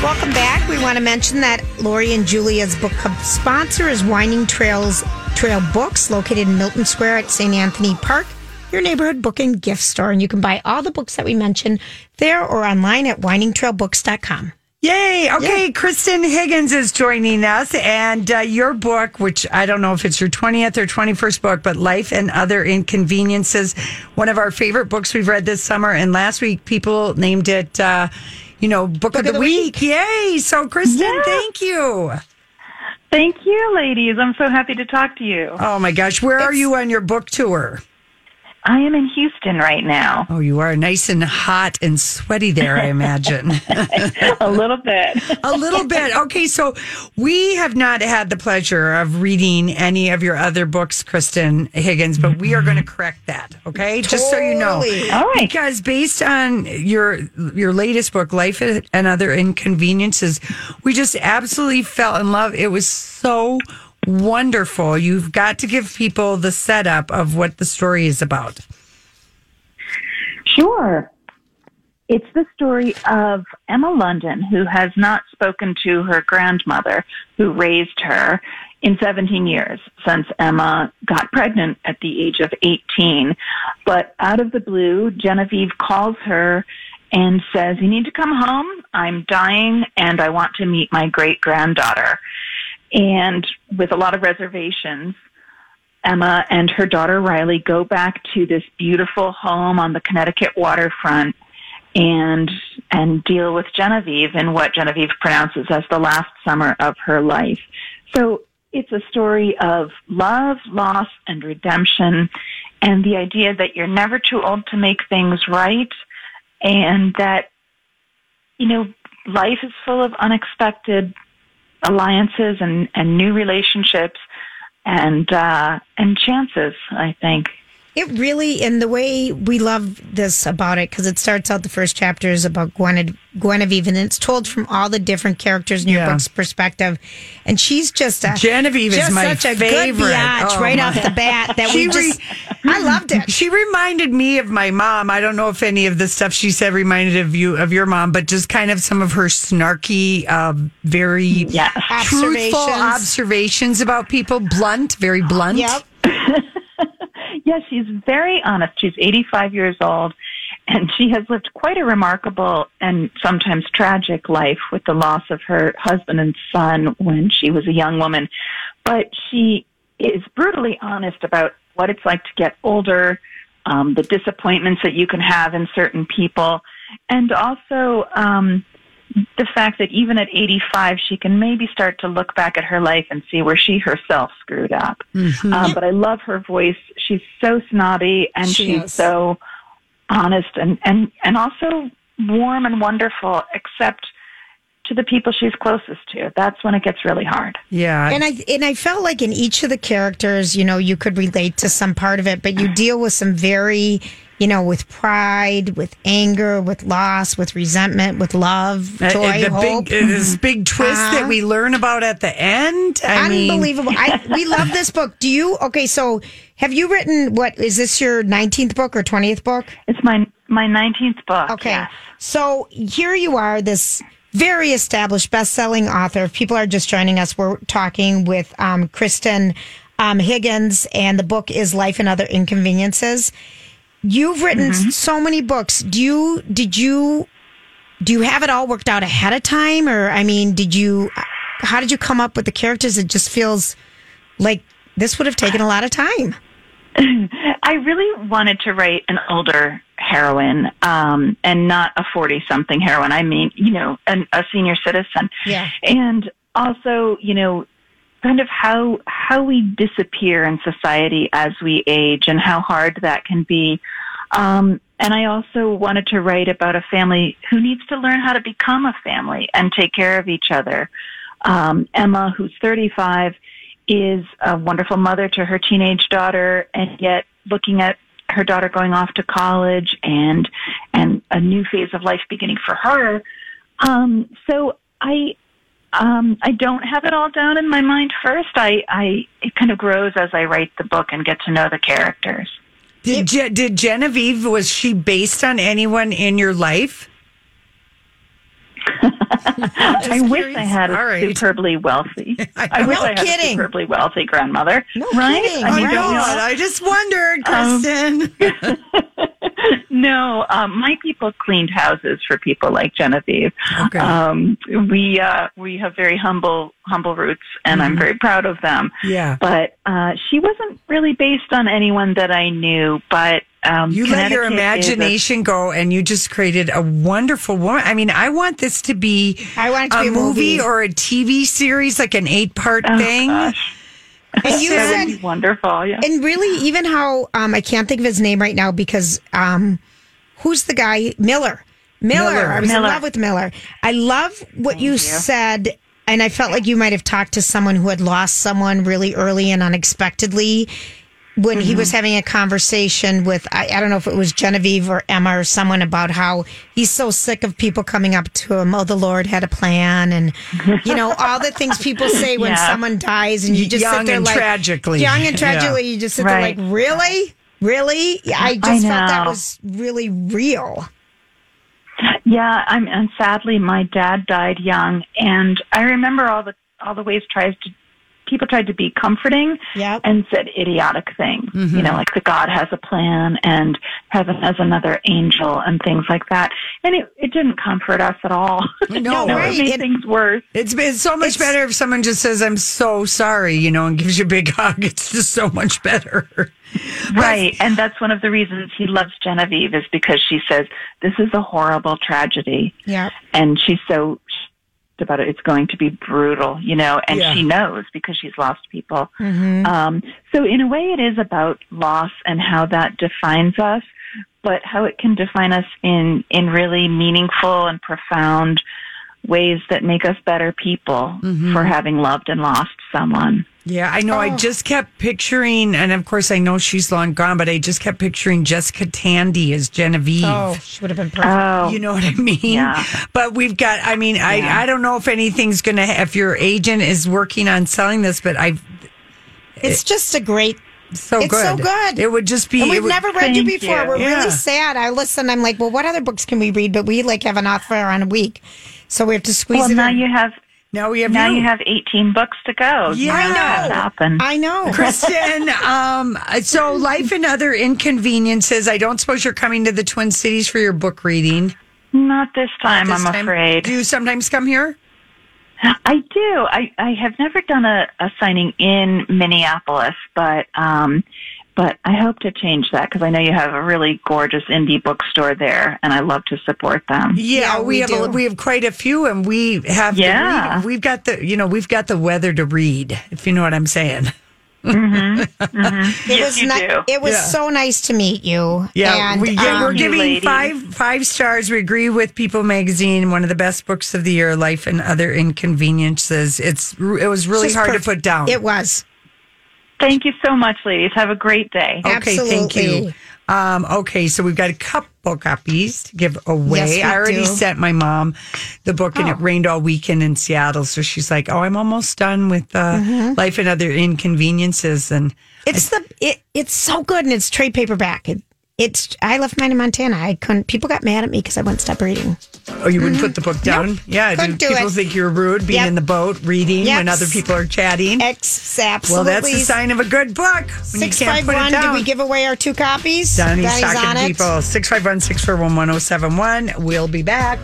Welcome back. We want to mention that Lori and Julia's book club sponsor is Winding Trails Trail Books, located in Milton Square at St. Anthony Park, your neighborhood book and gift store. And you can buy all the books that we mentioned there or online at windingtrailbooks.com. Yay! Okay, Kristan Higgins is joining us, and uh, your book, which I don't know if it's your twentieth or twenty-first book, but "Life and Other Inconveniences," one of our favorite books we've read this summer. And last week, people named it, uh, you know, book, of, the, week. Yay! So, Kristan, Yeah. thank you. Thank you, ladies. I'm so happy to talk to you. Oh my gosh, where are you on your book tour? I am in Houston right now. Oh, you are nice and hot and sweaty there, I imagine. A little bit. a little bit. Okay, so we have not had the pleasure of reading any of your other books, Kristan Higgins, but we are going to correct that. Okay, just so you know. All right. Because based on your your latest book, Life and Other Inconveniences, we just absolutely fell in love. It was so wonderful. You've got to give people the setup of what the story is about. Sure. It's the story of Emma London, who has not spoken to her grandmother, who raised her in 17 years since Emma got pregnant at the age of 18. But out of the blue, Genevieve calls her and says, You need to come home. I'm dying and I want to meet my great granddaughter. And with a lot of reservations, Emma and her daughter Riley go back to this beautiful home on the Connecticut waterfront and and deal with Genevieve in what Genevieve pronounces as the last summer of her life. So it's a story of love, loss, and redemption, and the idea that you're never too old to make things right, and that you know life is full of unexpected alliances and, and new relationships and uh, and chances. I think. It really, and the way we love this about it, because it starts out the first chapter is about Gwen, Guinevere, and it's told from all the different characters in your Yeah. book's perspective. And she's just a Genevieve is my such a favorite. good biatch Oh, right my- off the bat that She we just. re- I loved it. She reminded me of my mom. I don't know if any of the stuff she said reminded of you of your mom, but just kind of some of her snarky, uh, very Yes. truthful Observations. observations about people. Blunt, very blunt. Yep. Yes, she's very honest. She's 85 years old, and she has lived quite a remarkable and sometimes tragic life with the loss of her husband and son when she was a young woman. But she is brutally honest about what it's like to get older, um, the disappointments that you can have in certain people, and also um, the fact that even at 85, she can maybe start to look back at her life and see where she herself screwed up. Uh, but I love her voice. She's so snobby and She she's is. so honest and, and, and also warm and wonderful, except to the people she's closest to. That's when it gets really hard. Yeah. And I and I felt like in each of the characters, you know, you could relate to some part of it, but you deal with some very, you know, with pride, with anger, with loss, with resentment, with love, Uh, joy, the hope. big, uh, this big twist Uh-huh. that we learn about at the end. I mean, Unbelievable. I, we love this book. Do you? Okay, so have you written what is this your 19th book or 20th book? It's my, my 19th book. Okay. yes. So here you are, this very established best-selling author. If people are just joining us, we're talking with um, Kristan um, Higgins, and the book is Life and Other Inconveniences. You've written Mm-hmm. so many books. Do you? Did you? Do you have it all worked out ahead of time, or I mean, did you? How did you come up with the characters? It just feels like this would have taken a lot of time. I really wanted to write an older heroine, um, and not a 40 something heroine. I mean, you know, an, a senior citizen. Yeah. And also, you know, kind of how, how we disappear in society as we age and how hard that can be. Um, and I also wanted to write about a family who needs to learn how to become a family and take care of each other. Um, Emma, who's 35, is a wonderful mother to her teenage daughter, and yet looking at her daughter going off to college and and a new phase of life beginning for her. Um, so I um, I don't have it all down in my mind first. I, I it kind of grows as I write the book and get to know the characters. Did, Je- did Genevieve, was she based on anyone in your life? I wish curious. I had a All right. superbly wealthy. I, wish No I had kidding. a superbly wealthy grandmother. No right? kidding, I mean, right. don't we I just wondered, Um, Kristan. no, um, my people cleaned houses for people like Genevieve. Okay. Um, we uh, we have very humble humble roots, and Mm-hmm. I'm very proud of them. yeah. But uh, she wasn't really based on anyone that I knew. But um, You let your Connecticut is a- imagination go and you just created a wonderful woman. I mean, I want this to be I want it to a be a movie movie. or a TV series, like an eight part Oh, thing. gosh. And you That said would be wonderful. Yeah. And really, even how um, I can't think of his name right now because um, who's the guy? Miller. Miller. Miller. I was in love with Miller. I love what you, said, and I felt like you might have talked to someone who had lost someone really early and unexpectedly. When he mm-hmm. was having a conversation with, I, I don't know if it was Genevieve or Emma or someone about how he's so sick of people coming up to him. Oh, the Lord had a plan, and you know all the things people say when Yeah. someone dies, and you just Young sit there and like tragically. young and Yeah. tragically. You just sit Right. there like, really, really. I I just felt that was really real. Yeah, I'm, and sadly, my dad died young, and I remember all the all the ways tries to people tried to be comforting Yep. and said idiotic things. Mm-hmm. You know, like the God has a plan and heaven has another angel and things like that. And it, it didn't comfort us at all. No, no, right. it made It- things worse. It's, it's so much It's- better if someone just says, I'm so sorry, you know, and gives you a big hug. It's just so much better. Right. And that's one of the reasons he loves Genevieve is because she says, this is a horrible tragedy. Yeah. and she's so about it. It's going to be brutal, you know, and Yeah. she knows because she's lost people. Um, so in a way, it is about loss and how that defines us, but how it can define us in in really meaningful and profound ways that make us better people mm-hmm. for having loved and lost someone. Yeah, I know. I oh. just kept picturing, and of course, I know she's long gone, but I just kept picturing Jessica Tandy as Genevieve. Oh, she would have been perfect. Oh, You know what I mean? Yeah. But we've got, I mean, I, I don't know if anything's going to, if your agent is working on selling this, but I, it's just a great. So It's good. so good. It would just be, And it we've would- never read you before. you. We're Yeah. really sad. I listen. I'm like, well, what other books can we read? But we like have an author on a week, so we have to squeeze well, it. now in. you have now we have now you. you have 18 books to go. Yeah. Make that happen. I know. Kristan, um, so life and other inconveniences. I don't suppose you're coming to the Twin Cities for your book reading. Not this time, this I'm time? afraid. Do you sometimes come here? I do. I, I have never done a, a signing in Minneapolis, but um, but I hope to change that because I know you have a really gorgeous indie bookstore there, and I love to support them. Yeah, Yeah, we, we have a, we have quite a few, and we have Yeah. reading. we've got the you know we've got the weather to read if you know what I'm saying. It Yes, was you ni- do. It was Yeah. so nice to meet you. Yeah, and, we, yeah um, we're giving ladies. five five stars. We agree with People Magazine, one of the best books of the year, Life and Other Inconveniences. It's it was really just hard perf- to put down. It was. Thank you so much, ladies. Have a great day. Okay, thank you. Um, okay, so we've got a couple copies to give away. Yes, I already do. sent my mom the book, and it Oh. rained all weekend in Seattle. So she's like, "Oh, I'm almost done with uh, Mm-hmm. Life and Other Inconveniences." And It's the it. It's so good, and it's trade paperback. It, it's. I left mine in Montana. I couldn't. People got mad at me because I wouldn't stop reading. oh, you wouldn't put the book down? Yeah, do couldn't do people it. think you're rude being Yep. in the boat reading Yep. when other people are chatting? Ex, well, that's the sign of a good book. When Six you can't five put it one. down. Did we give away our two copies? Donnie's Donnie's talking on to it. people. 651 641 1071. We'll be back.